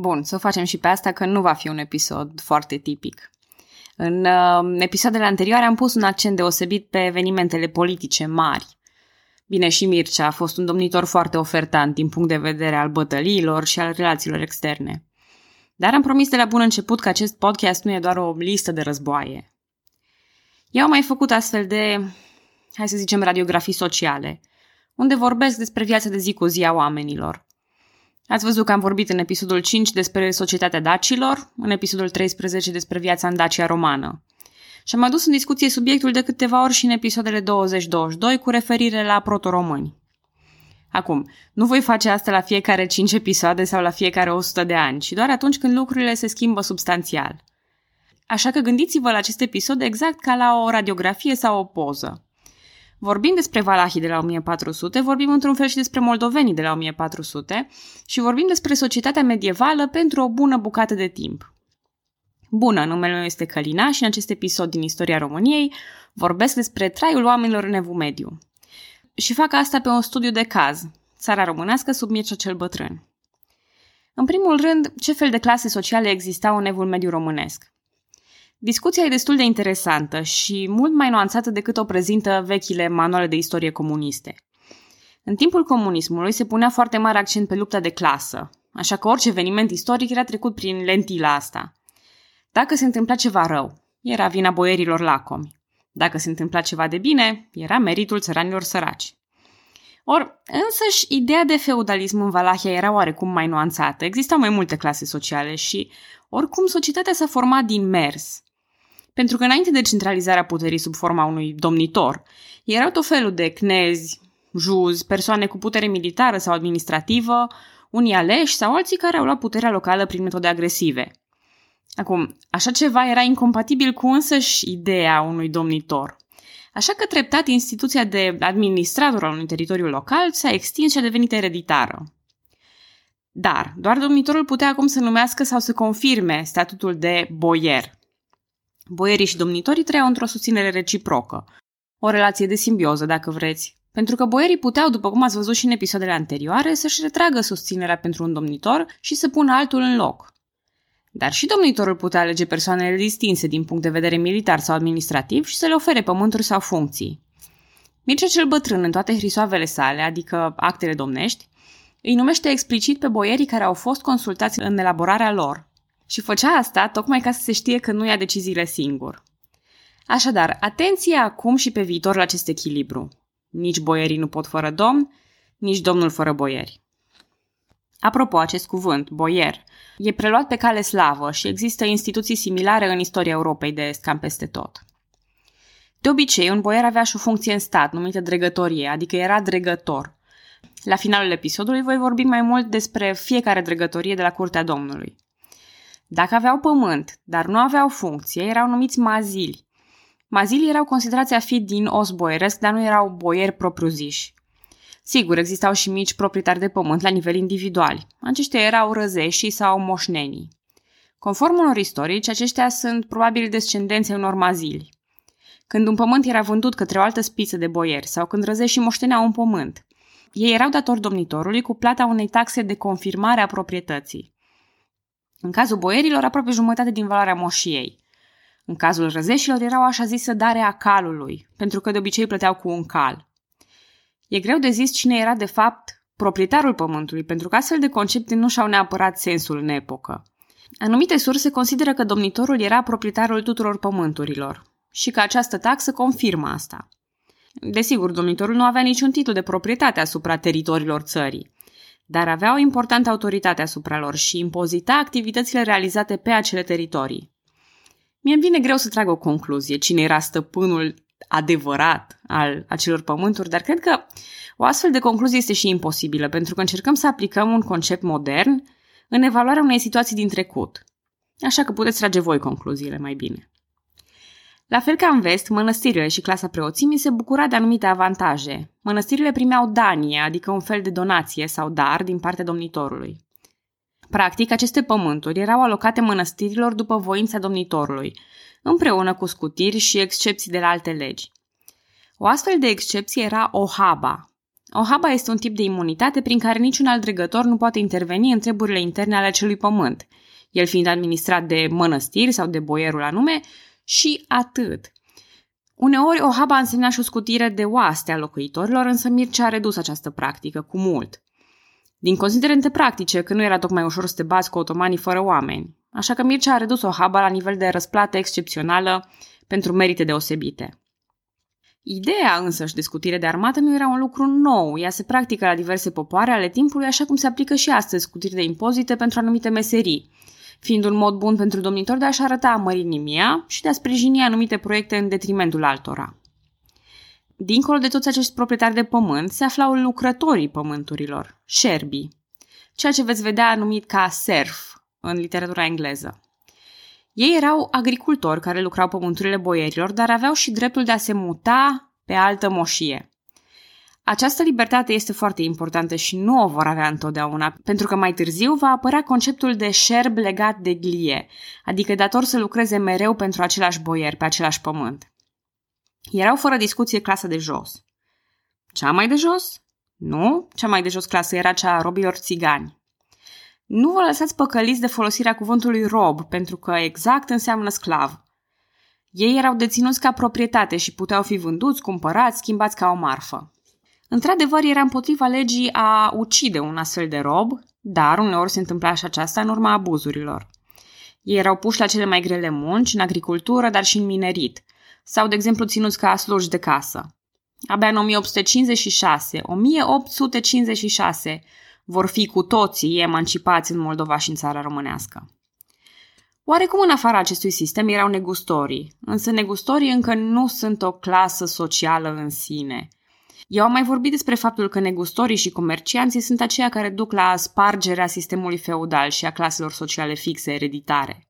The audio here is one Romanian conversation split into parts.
Bun, să o facem și pe asta că nu va fi un episod foarte tipic. În uh, episoadele anterioare am pus un accent deosebit pe evenimentele politice mari. Bine, și Mircea a fost un domnitor foarte ofertant din punct de vedere al bătăliilor și al relațiilor externe. Dar am promis de la bun început că acest podcast nu e doar o listă de războaie. Eu am mai făcut astfel de, hai să zicem, radiografii sociale, unde vorbesc despre viața de zi cu zi a oamenilor. Ați văzut că am vorbit în episodul 5 despre societatea dacilor, în episodul 13 despre viața în Dacia romană. Și am adus în discuție subiectul de câteva ori și în episoadele 20-22 cu referire la proto-români. Acum, nu voi face asta la fiecare 5 episoade sau la fiecare 100 de ani, ci doar atunci când lucrurile se schimbă substanțial. Așa că gândiți-vă la acest episod exact ca la o radiografie sau o poză. Vorbim despre valahii de la 1400, vorbim într-un fel și despre moldovenii de la 1400 și vorbim despre societatea medievală pentru o bună bucată de timp. Bună, numele meu este Călina și în acest episod din istoria României vorbesc despre traiul oamenilor în Evul Mediu. Și fac asta pe un studiu de caz, țara românească sub Mircea cel Bătrân. În primul rând, ce fel de clase sociale existau în Evul Mediu românesc? Discuția e destul de interesantă și mult mai nuanțată decât o prezintă vechile manuale de istorie comuniste. În timpul comunismului se punea foarte mare accent pe lupta de clasă, așa că orice eveniment istoric era trecut prin lentila asta. Dacă se întâmpla ceva rău, era vina boierilor lacomi. Dacă se întâmpla ceva de bine, era meritul țăranilor săraci. Or, însăși, ideea de feudalism în Valahia era oarecum mai nuanțată. Existau mai multe clase sociale și, oricum, societatea s-a format din mers. Pentru că înainte de centralizarea puterii sub forma unui domnitor, erau tot felul de cnezi, juzi, persoane cu putere militară sau administrativă, unii aleși sau alții care au luat puterea locală prin metode agresive. Acum, așa ceva era incompatibil cu însăși ideea unui domnitor. Așa că treptat instituția de administrator al unui teritoriu local s-a extins și a devenit ereditară. Dar doar domnitorul putea acum să numească sau să confirme statutul de boier – Boierii și domnitorii trăiau într-o susținere reciprocă. O relație de simbioză, dacă vreți. Pentru că boierii puteau, după cum ați văzut și în episoadele anterioare, să-și retragă susținerea pentru un domnitor și să pună altul în loc. Dar și domnitorul putea alege persoanele distinse din punct de vedere militar sau administrativ și să le ofere pământuri sau funcții. Mircea cel bătrân, în toate hrisoavele sale, adică actele domnești, îi numește explicit pe boierii care au fost consultați în elaborarea lor, și făcea asta tocmai ca să se știe că nu ia deciziile singur. Așadar, atenție acum și pe viitor la acest echilibru. Nici boierii nu pot fără domn, nici domnul fără boieri. Apropo, acest cuvânt, boier, e preluat pe cale slavă și există instituții similare în istoria Europei de est cam peste tot. De obicei, un boier avea și o funcție în stat, numită dregătorie, adică era dregător. La finalul episodului voi vorbi mai mult despre fiecare dregătorie de la curtea Domnului. Dacă aveau pământ, dar nu aveau funcție, erau numiți mazili. Mazilii erau considerați a fi din os boieresc, dar nu erau boieri propriu-ziși. Sigur, existau și mici proprietari de pământ la nivel individual. Aceștia erau răzeșii sau moșnenii. Conform unor istorici, aceștia sunt probabil descendenții unor mazili. Când un pământ era vândut către o altă spiță de boieri sau când răzeșii moșteneau un pământ, ei erau datori domnitorului cu plata unei taxe de confirmare a proprietății. În cazul boierilor, aproape jumătate din valoarea moșiei. În cazul răzeșilor erau așa zisă darea calului, pentru că de obicei plăteau cu un cal. E greu de zis cine era de fapt proprietarul pământului, pentru că astfel de concepte nu și-au neapărat sensul în epocă. Anumite surse consideră că domnitorul era proprietarul tuturor pământurilor și că această taxă confirmă asta. Desigur, domnitorul nu avea niciun titlu de proprietate asupra teritoriilor țării dar avea o importantă autoritate asupra lor și impozita activitățile realizate pe acele teritorii. Mie îmi vine greu să trag o concluzie, cine era stăpânul adevărat al acelor pământuri, dar cred că o astfel de concluzie este și imposibilă, pentru că încercăm să aplicăm un concept modern în evaluarea unei situații din trecut. Așa că puteți trage voi concluziile mai bine. La fel ca în vest, mănăstirile și clasa preoțimii se bucura de anumite avantaje. Mănăstirile primeau danie, adică un fel de donație sau dar din partea domnitorului. Practic, aceste pământuri erau alocate mănăstirilor după voința domnitorului, împreună cu scutiri și excepții de la alte legi. O astfel de excepție era o haba, O haba este un tip de imunitate prin care niciun alt dregător nu poate interveni în treburile interne ale acelui pământ, el fiind administrat de mănăstiri sau de boierul anume, și atât. Uneori, o haba însemna și o scutire de oaste a locuitorilor, însă Mircea a redus această practică cu mult. Din considerente practice, că nu era tocmai ușor să te bați cu otomanii fără oameni. Așa că Mircea a redus o haba la nivel de răsplată excepțională pentru merite deosebite. Ideea însăși de scutire de armată nu era un lucru nou, ea se practică la diverse popoare ale timpului, așa cum se aplică și astăzi scutiri de impozite pentru anumite meserii, fiind un mod bun pentru domnitor de a-și arăta mărinimia și de a sprijini anumite proiecte în detrimentul altora. Dincolo de toți acești proprietari de pământ se aflau lucrătorii pământurilor, șerbii, ceea ce veți vedea numit ca serf în literatura engleză. Ei erau agricultori care lucrau pământurile boierilor, dar aveau și dreptul de a se muta pe altă moșie. Această libertate este foarte importantă și nu o vor avea întotdeauna, pentru că mai târziu va apărea conceptul de șerb legat de glie, adică dator să lucreze mereu pentru același boier, pe același pământ. Erau fără discuție clasa de jos. Cea mai de jos? Nu, cea mai de jos clasă era cea a robilor țigani. Nu vă lăsați păcăliți de folosirea cuvântului rob, pentru că exact înseamnă sclav. Ei erau deținuți ca proprietate și puteau fi vânduți, cumpărați, schimbați ca o marfă. Într-adevăr, era împotriva legii a ucide un astfel de rob, dar uneori se întâmpla și aceasta în urma abuzurilor. Ei erau puși la cele mai grele munci, în agricultură, dar și în minerit, sau, de exemplu, ținuți ca sluji de casă. Abia în 1856, 1856, vor fi cu toții emancipați în Moldova și în țara românească. Oarecum în afara acestui sistem erau negustorii, însă negustorii încă nu sunt o clasă socială în sine. Eu am mai vorbit despre faptul că negustorii și comercianții sunt aceia care duc la spargerea sistemului feudal și a claselor sociale fixe ereditare.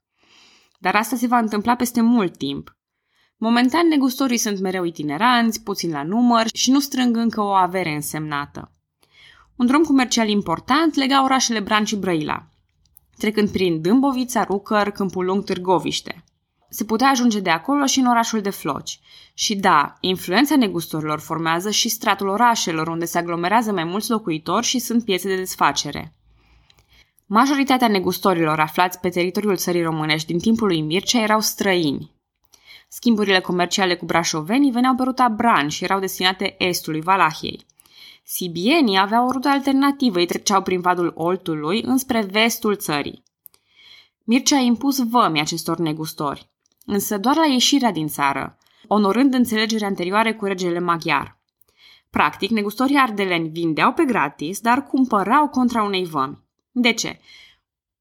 Dar asta se va întâmpla peste mult timp. Momentan, negustorii sunt mereu itineranți, puțin la număr și nu strâng încă o avere însemnată. Un drum comercial important lega orașele Bran și Brăila, trecând prin Dâmbovița, Rucăr, Câmpul Lung, Târgoviște. Se putea ajunge de acolo și în orașul de Floci. Și da, influența negustorilor formează și stratul orașelor, unde se aglomerează mai mulți locuitori și sunt piețe de desfacere. Majoritatea negustorilor aflați pe teritoriul țării românești din timpul lui Mircea erau străini. Schimburile comerciale cu brașovenii veneau pe ruta Bran și erau destinate estului Valahiei. Sibienii aveau o rută alternativă, ei treceau prin vadul Oltului înspre vestul țării. Mircea a impus vămi acestor negustori, însă doar la ieșirea din țară, onorând înțelegerea anterioare cu regele maghiar. Practic, negustorii ardeleni vindeau pe gratis, dar cumpărau contra unei vămi. De ce?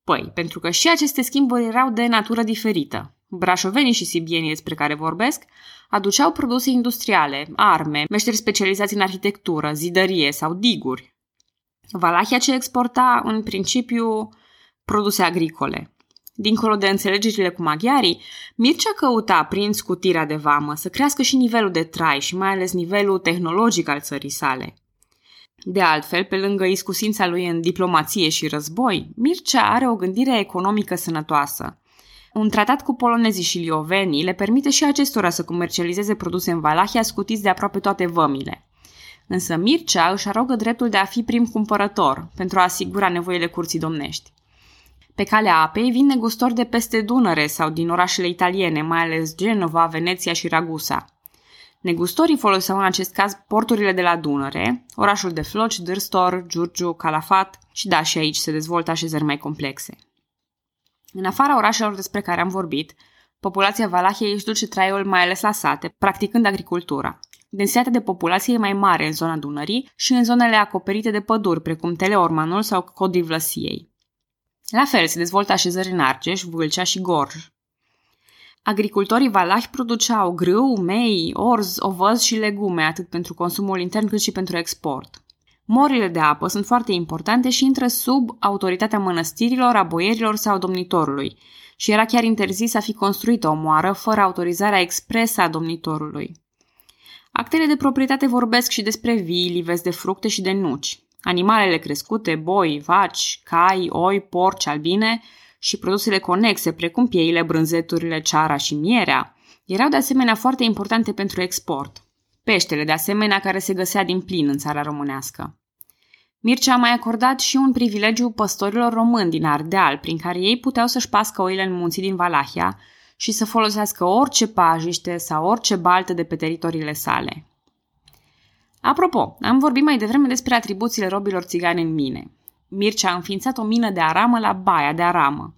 Păi, pentru că și aceste schimburi erau de natură diferită. Brașovenii și sibienii despre care vorbesc aduceau produse industriale, arme, meșteri specializați în arhitectură, zidărie sau diguri. Valahia ce exporta, în principiu, produse agricole. Dincolo de înțelegerile cu maghiarii, Mircea căuta, prin scutirea de vamă, să crească și nivelul de trai și mai ales nivelul tehnologic al țării sale. De altfel, pe lângă iscusința lui în diplomație și război, Mircea are o gândire economică sănătoasă. Un tratat cu polonezii și liovenii le permite și acestora să comercializeze produse în Valahia scutiți de aproape toate vămile. Însă Mircea își arogă dreptul de a fi prim cumpărător pentru a asigura nevoile curții domnești. Pe calea apei vin negustori de peste Dunăre sau din orașele italiene, mai ales Genova, Veneția și Ragusa. Negustorii foloseau în acest caz porturile de la Dunăre, orașul de Floci, Dârstor, Giurgiu, Calafat și da, și aici se dezvoltă așezări mai complexe. În afara orașelor despre care am vorbit, populația Valahiei își duce traiul mai ales la sate, practicând agricultura. Densitatea de populație e mai mare în zona Dunării și în zonele acoperite de păduri, precum Teleormanul sau Codivlăsiei. La fel se dezvoltă așezări în Argeș, Vâlcea și Gorj. Agricultorii valahi produceau grâu, mei, orz, ovăz și legume, atât pentru consumul intern cât și pentru export. Morile de apă sunt foarte importante și intră sub autoritatea mănăstirilor, a boierilor sau domnitorului și era chiar interzis să fi construită o moară fără autorizarea expresă a domnitorului. Actele de proprietate vorbesc și despre vii, livezi de fructe și de nuci. Animalele crescute, boi, vaci, cai, oi, porci, albine și produsele conexe, precum pieile, brânzeturile, ceara și mierea, erau de asemenea foarte importante pentru export – peștele de asemenea care se găsea din plin în țara românească. Mircea a mai acordat și un privilegiu păstorilor români din Ardeal, prin care ei puteau să-și pască oile în munții din Valahia și să folosească orice pajiște sau orice baltă de pe teritoriile sale. Apropo, am vorbit mai devreme despre atribuțiile robilor țigani în mine. Mircea a înființat o mină de aramă la Baia de Aramă.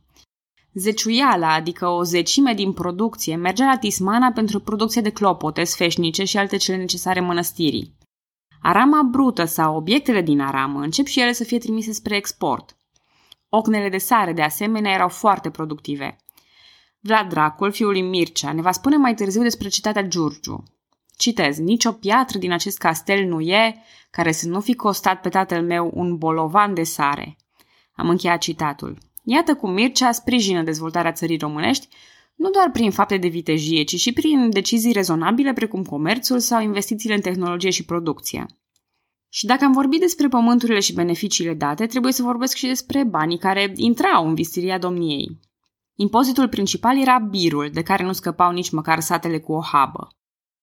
Zeciuiala, adică o zecime din producție, mergea la Tismana pentru producție de clopote, sfeșnice și alte cele necesare mănăstirii. Arama brută sau obiectele din aramă încep și ele să fie trimise spre export. Ocnele de sare, de asemenea, erau foarte productive. Vlad Dracul, fiul lui Mircea, ne va spune mai târziu despre cetatea Giurgiu. Citez, nicio piatră din acest castel nu e care să nu fi costat pe tatăl meu un bolovan de sare. Am încheiat citatul. Iată cum Mircea sprijină dezvoltarea țării românești, nu doar prin fapte de vitejie, ci și prin decizii rezonabile precum comerțul sau investițiile în tehnologie și producție. Și dacă am vorbit despre pământurile și beneficiile date, trebuie să vorbesc și despre banii care intrau în vistiria domniei. Impozitul principal era birul, de care nu scăpau nici măcar satele cu o habă.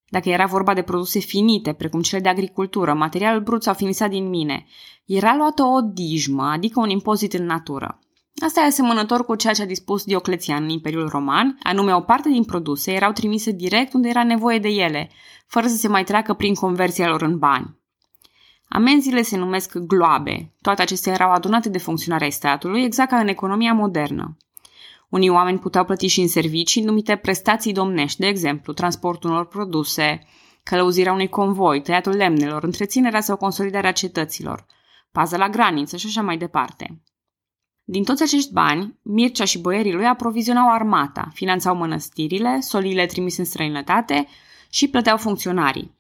Dacă era vorba de produse finite, precum cele de agricultură, material brut sau finisat din mine, era luată o dijmă, adică un impozit în natură. Asta e asemănător cu ceea ce a dispus Dioclețian în Imperiul Roman, anume o parte din produse erau trimise direct unde era nevoie de ele, fără să se mai treacă prin conversia lor în bani. Amenziile se numesc gloabe. Toate acestea erau adunate de funcționarea statului, exact ca în economia modernă. Unii oameni puteau plăti și în servicii numite prestații domnești, de exemplu, transportul unor produse, călăuzirea unui convoi, tăiatul lemnelor, întreținerea sau consolidarea cetăților, pază la graniță și așa mai departe. Din toți acești bani, Mircea și boierii lui aprovizionau armata, finanțau mănăstirile, soliile trimise în străinătate și plăteau funcționarii.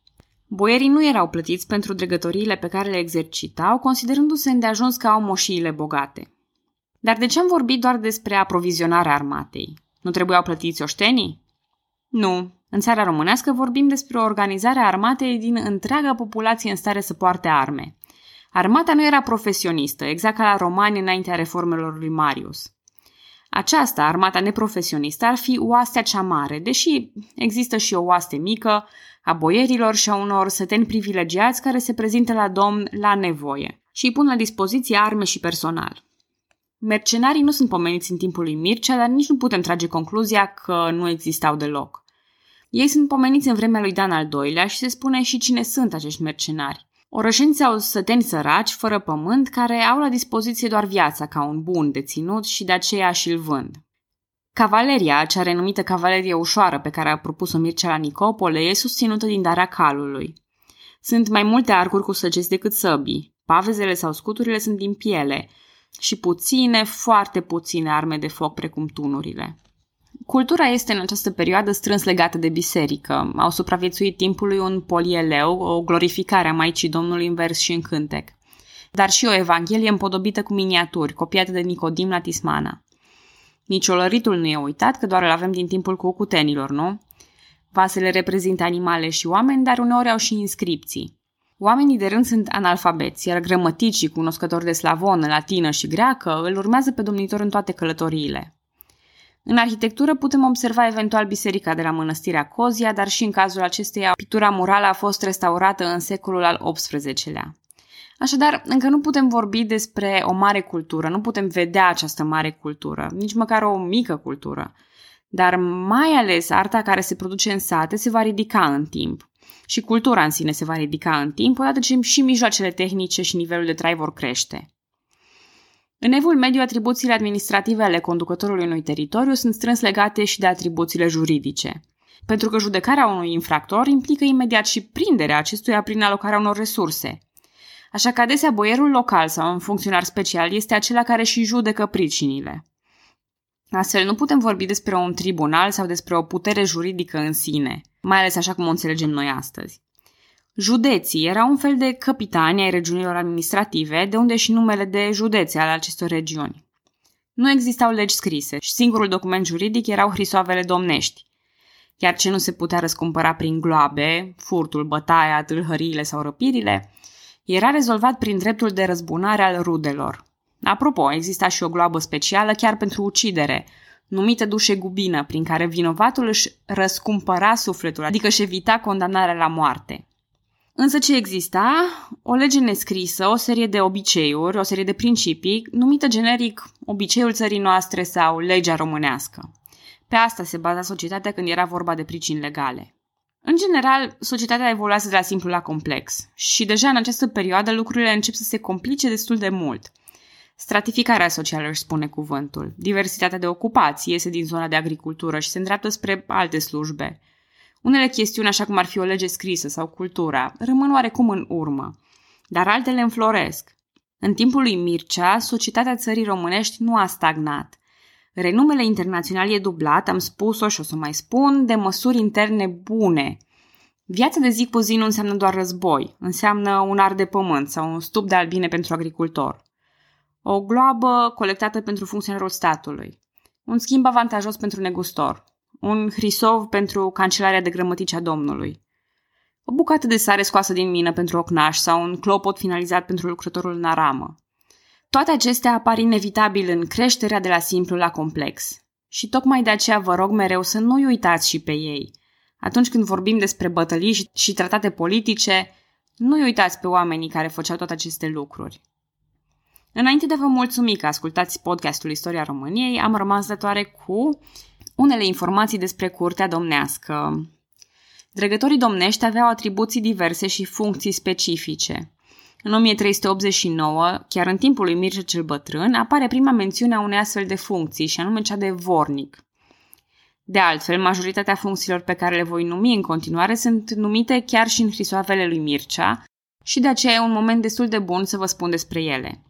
Boierii nu erau plătiți pentru dregătoriile pe care le exercitau, considerându-se îndeajuns că au moșiile bogate. Dar de ce am vorbit doar despre aprovizionarea armatei? Nu trebuiau plătiți oștenii? Nu. În țara românească vorbim despre organizarea armatei din întreaga populație în stare să poarte arme. Armata nu era profesionistă, exact ca la romani înaintea reformelor lui Marius. Aceasta, armata neprofesionistă, ar fi oastea cea mare, deși există și o oaste mică a boierilor și a unor săteni privilegiați care se prezintă la domn la nevoie și îi pun la dispoziție arme și personal. Mercenarii nu sunt pomeniți în timpul lui Mircea, dar nici nu putem trage concluzia că nu existau deloc. Ei sunt pomeniți în vremea lui Dan al II-lea și se spune și cine sunt acești mercenari. Orășeni sau săteni săraci, fără pământ, care au la dispoziție doar viața ca un bun de ținut și de aceea și-l vând. Cavaleria, cea renumită cavalerie ușoară pe care a propus-o Mircea la Nicopole, e susținută din darea calului. Sunt mai multe arcuri cu săgeți decât săbii. Pavezele sau scuturile sunt din piele și puține, foarte puține arme de foc precum tunurile. Cultura este în această perioadă strâns legată de biserică. Au supraviețuit timpului un polieleu, o glorificare a Maicii Domnului în vers și în cântec, dar și o evanghelie împodobită cu miniaturi, copiate de Nicodim la Tismana. Nici olăritul nu e uitat, că doar îl avem din timpul cucutenilor, nu? Vasele reprezintă animale și oameni, dar uneori au și inscripții. Oamenii de rând sunt analfabeți, iar grămăticii, cunoscători de slavonă, latină și greacă, îl urmează pe domnitor în toate călătoriile. În arhitectură putem observa eventual biserica de la mănăstirea Cozia, dar și în cazul acesteia pictura murală a fost restaurată în secolul al XVIII-lea. Așadar, încă nu putem vorbi despre o mare cultură, nu putem vedea această mare cultură, nici măcar o mică cultură. Dar mai ales arta care se produce în sate se va ridica în timp. Și cultura în sine se va ridica în timp, odată ce și mijloacele tehnice și nivelul de trai vor crește. În evul mediu, atribuțiile administrative ale conducătorului unui teritoriu sunt strâns legate și de atribuțiile juridice. Pentru că judecarea unui infractor implică imediat și prinderea acestuia prin alocarea unor resurse. Așa că adesea boierul local sau un funcționar special este acela care și judecă pricinile. Astfel, nu putem vorbi despre un tribunal sau despre o putere juridică în sine, mai ales așa cum o înțelegem noi astăzi. Județii erau un fel de capitani ai regiunilor administrative, de unde și numele de județe ale acestor regiuni. Nu existau legi scrise și singurul document juridic erau hrisoavele domnești. Iar ce nu se putea răscumpăra prin gloabe, furtul, bătaia, tâlhăriile sau răpirile, era rezolvat prin dreptul de răzbunare al rudelor. Apropo, exista și o gloabă specială chiar pentru ucidere, numită dușe gubină, prin care vinovatul își răscumpăra sufletul, adică își evita condamnarea la moarte. Însă ce exista? O lege nescrisă, o serie de obiceiuri, o serie de principii, numită generic obiceiul țării noastre sau legea românească. Pe asta se baza societatea când era vorba de pricini legale. În general, societatea evoluează de la simplu la complex și deja în această perioadă lucrurile încep să se complice destul de mult. Stratificarea socială își spune cuvântul. Diversitatea de ocupații iese din zona de agricultură și se îndreaptă spre alte slujbe. Unele chestiuni, așa cum ar fi o lege scrisă sau cultura, rămân oarecum în urmă, dar altele înfloresc. În timpul lui Mircea, societatea țării românești nu a stagnat. Renumele internațional e dublat, am spus-o și o să mai spun, de măsuri interne bune. Viața de zi cu zi nu înseamnă doar război, înseamnă un ar de pământ sau un stup de albine pentru agricultor. O gloabă colectată pentru funcționarul statului. Un schimb avantajos pentru negustor. Un hrisov pentru cancelarea de grămătici a domnului. O bucată de sare scoasă din mină pentru ocnaș sau un clopot finalizat pentru lucrătorul în aramă. Toate acestea apar inevitabil în creșterea de la simplu la complex. Și tocmai de aceea vă rog mereu să nu-i uitați și pe ei. Atunci când vorbim despre bătălii și tratate politice, nu-i uitați pe oamenii care făceau toate aceste lucruri. Înainte de vă mulțumi că ascultați podcastul Istoria României, am rămas datoare cu unele informații despre curtea domnească. Dregătorii domnești aveau atribuții diverse și funcții specifice. În 1389, chiar în timpul lui Mircea cel Bătrân, apare prima mențiune a unei astfel de funcții, și anume cea de vornic. De altfel, majoritatea funcțiilor pe care le voi numi în continuare sunt numite chiar și în hrisoavele lui Mircea și de aceea e un moment destul de bun să vă spun despre ele.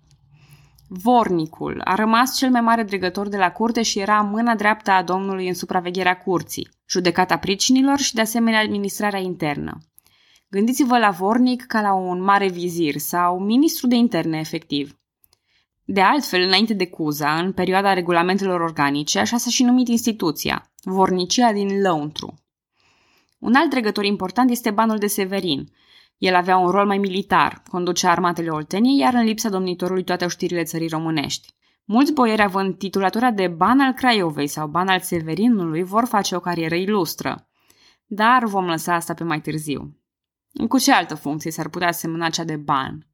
Vornicul a rămas cel mai mare dregător de la curte și era mâna dreaptă a domnului în supravegherea curții, judecata pricinilor și de asemenea administrarea internă. Gândiți-vă la vornic ca la un mare vizir sau ministru de interne efectiv. De altfel, înainte de Cuza, în perioada regulamentelor organice, așa s-a și numit instituția, vornicia din Lăuntru. Un alt dregător important este banul de Severin. El avea un rol mai militar, conducea armatele Olteniei, iar în lipsa domnitorului toate oștirile țării românești. Mulți boieri având titulatura de ban al Craiovei sau ban al Severinului vor face o carieră ilustră. Dar vom lăsa asta pe mai târziu. Cu ce altă funcție s-ar putea semna cea de ban?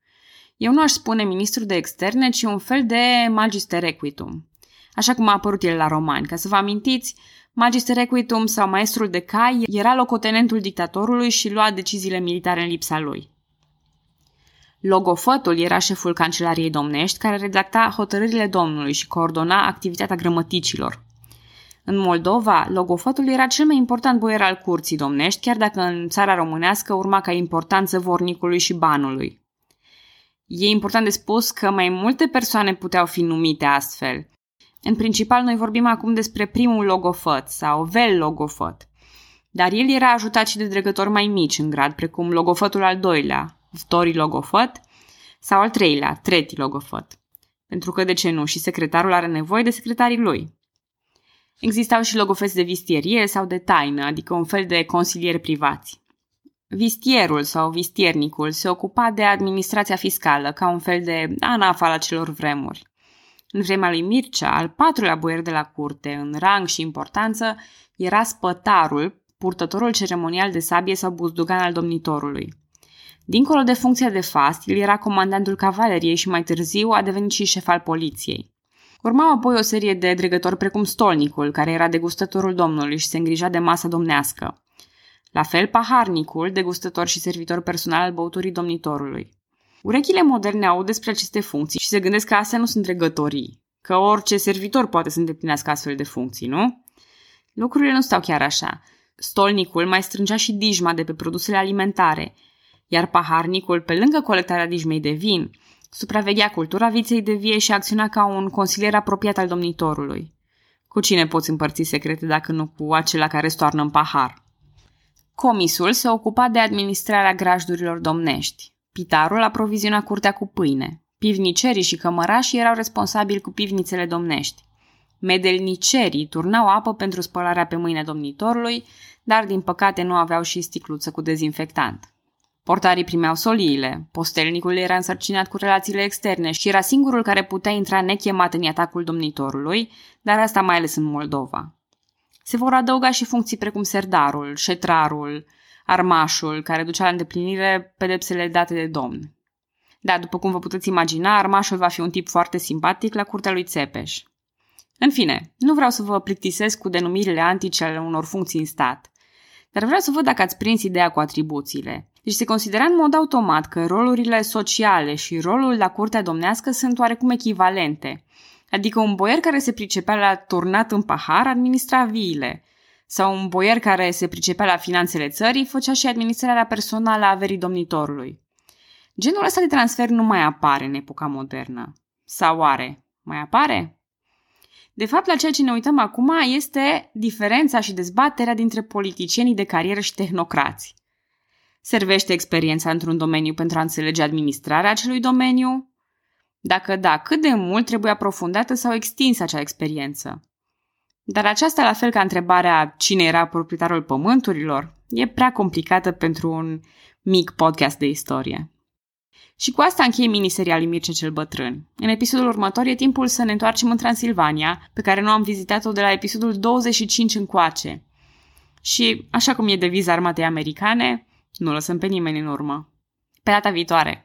Eu nu aș spune ministru de externe, ci un fel de magister equitum. Așa cum a apărut el la romani. Ca să vă amintiți, magister equitum sau maestrul de cai era locotenentul dictatorului și lua deciziile militare în lipsa lui. Logofătul era șeful cancelariei domnești care redacta hotărârile domnului și coordona activitatea grămăticilor. În Moldova, logofătul era cel mai important boier al curții domnești, chiar dacă în țara românească urma ca importanță vornicului și banului. E important de spus că mai multe persoane puteau fi numite astfel. În principal, noi vorbim acum despre primul logofăt sau vel logofăt. Dar el era ajutat și de dregători mai mici în grad, precum logofătul al doilea, Vtori logofăt, sau al treilea, treti logofăt. Pentru că, de ce nu, și secretarul are nevoie de secretarii lui. Existau și logofeți de vistierie sau de taină, adică un fel de consilieri privați. Vistierul sau vistiernicul se ocupa de administrația fiscală, ca un fel de ANAF al acelor vremuri. În vremea lui Mircea, al patrulea boier de la curte, în rang și importanță, era spătarul, purtătorul ceremonial de sabie sau buzdugan al domnitorului. Dincolo de funcția de fast, el era comandantul cavaleriei și mai târziu a devenit și șef al poliției. Urmau apoi o serie de dregători precum stolnicul, care era degustătorul domnului și se îngrija de masă domnească. La fel paharnicul, degustător și servitor personal al băuturii domnitorului. Urechile moderne au despre aceste funcții și se gândesc că astea nu sunt dregătorii, că orice servitor poate să îndeplinească astfel de funcții, nu? Lucrurile nu stau chiar așa. Stolnicul mai strângea și dijma de pe produsele alimentare, iar paharnicul, pe lângă colectarea dijmei de vin, Supraveghea cultura viței de vie și acționa ca un consilier apropiat al domnitorului. Cu cine poți împărți secrete dacă nu cu acela care stoarnă în pahar? Comisul se ocupa de administrarea grajdurilor domnești. Pitarul aproviziona curtea cu pâine. Pivnicerii și cămărașii erau responsabili cu pivnițele domnești. Medelnicerii turnau apă pentru spălarea pe mâine domnitorului, dar din păcate nu aveau și sticluță cu dezinfectant. Portarii primeau soliile, postelnicul era însărcinat cu relațiile externe și era singurul care putea intra nechemat în atacul domnitorului, dar asta mai ales în Moldova. Se vor adăuga și funcții precum serdarul, șetrarul, armașul care ducea la îndeplinire pedepsele date de domn. Da, după cum vă puteți imagina, armașul va fi un tip foarte simpatic la curtea lui Țepeș. În fine, nu vreau să vă plictisesc cu denumirile antice ale unor funcții în stat, dar vreau să văd dacă ați prins ideea cu atribuțiile. Deci se considera în mod automat că rolurile sociale și rolul la curtea domnească sunt oarecum echivalente. Adică un boier care se pricepea la turnat în pahar administra viile, sau un boier care se pricepea la finanțele țării făcea și administrarea personală a averii domnitorului. Genul ăsta de transfer nu mai apare în epoca modernă. Sau are? Mai apare? De fapt, la ceea ce ne uităm acum este diferența și dezbaterea dintre politicienii de carieră și tehnocrați. Servește experiența într-un domeniu pentru a înțelege administrarea acelui domeniu? Dacă da, cât de mult trebuie aprofundată sau extinsă acea experiență? Dar aceasta, la fel ca întrebarea cine era proprietarul pământurilor, e prea complicată pentru un mic podcast de istorie. Și cu asta încheie miniserialul Mircea cel Bătrân. În episodul următor e timpul să ne întoarcem în Transilvania, pe care nu am vizitat-o de la episodul 25 încoace. Și, așa cum e deviza armatei americane, nu lăsăm pe nimeni în urmă. Pe data viitoare!